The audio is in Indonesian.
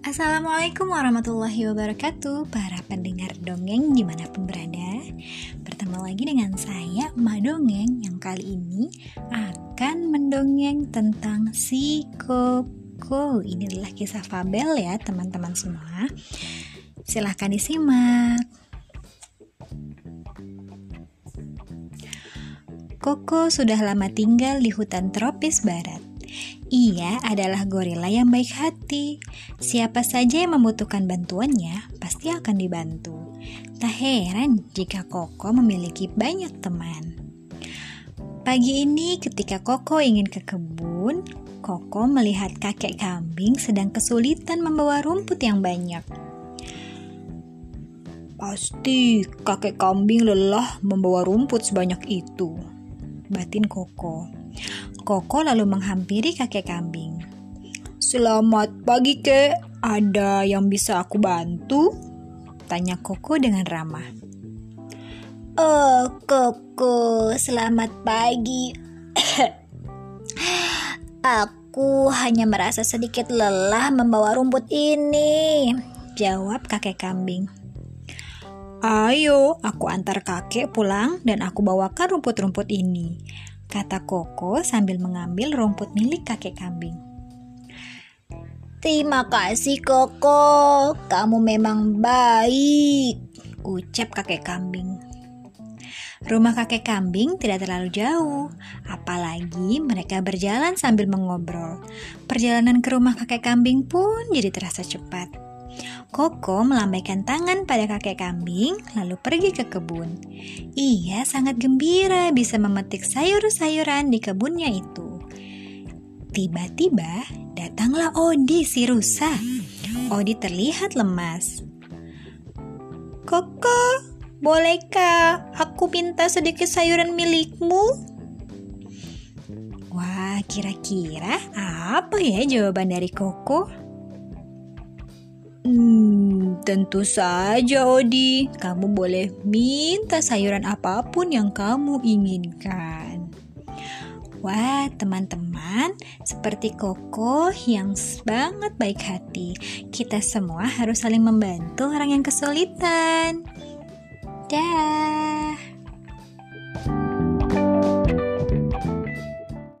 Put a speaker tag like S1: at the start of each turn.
S1: Assalamualaikum warahmatullahi wabarakatuh Para pendengar dongeng di mana pun berada. Bertemu lagi dengan saya Emak Dongeng Yang kali ini akan mendongeng tentang si Koko. Ini adalah kisah fabel ya teman-teman semua. Silahkan disimak. Koko sudah lama tinggal di hutan tropis barat ia adalah gorila yang baik hati. Siapa saja yang membutuhkan bantuannya, pasti akan dibantu. Tak heran jika Koko memiliki banyak teman. Pagi ini ketika Koko ingin ke kebun, Koko melihat kakek kambing sedang kesulitan membawa rumput yang banyak.
S2: Pasti kakek kambing lelah membawa rumput sebanyak itu. Batin Koko.
S1: Koko lalu menghampiri kakek kambing.
S2: Selamat pagi, Kek. Ada yang bisa aku bantu?
S1: Tanya Koko dengan ramah.
S3: Oh, Koko, selamat pagi. aku hanya merasa sedikit lelah membawa rumput ini. Jawab kakek kambing.
S1: Ayo, aku antar kakek pulang dan aku bawakan rumput-rumput ini kata Koko sambil mengambil rumput milik kakek kambing.
S3: Terima kasih Koko, kamu memang baik,
S1: ucap kakek kambing. Rumah kakek kambing tidak terlalu jauh, apalagi mereka berjalan sambil mengobrol. Perjalanan ke rumah kakek kambing pun jadi terasa cepat. Koko melambaikan tangan pada kakek kambing, lalu pergi ke kebun. Ia sangat gembira bisa memetik sayur-sayuran di kebunnya itu. Tiba-tiba datanglah Odi si rusa. Odi terlihat lemas.
S4: Koko, bolehkah aku minta sedikit sayuran milikmu?
S1: Wah, kira-kira apa ya jawaban dari Koko?
S2: Hmm, tentu saja Odi, kamu boleh minta sayuran apa pun yang kamu inginkan.
S1: Wah, teman-teman, seperti Koko yang sangat baik hati, kita semua harus saling membantu orang yang kesulitan. Dah.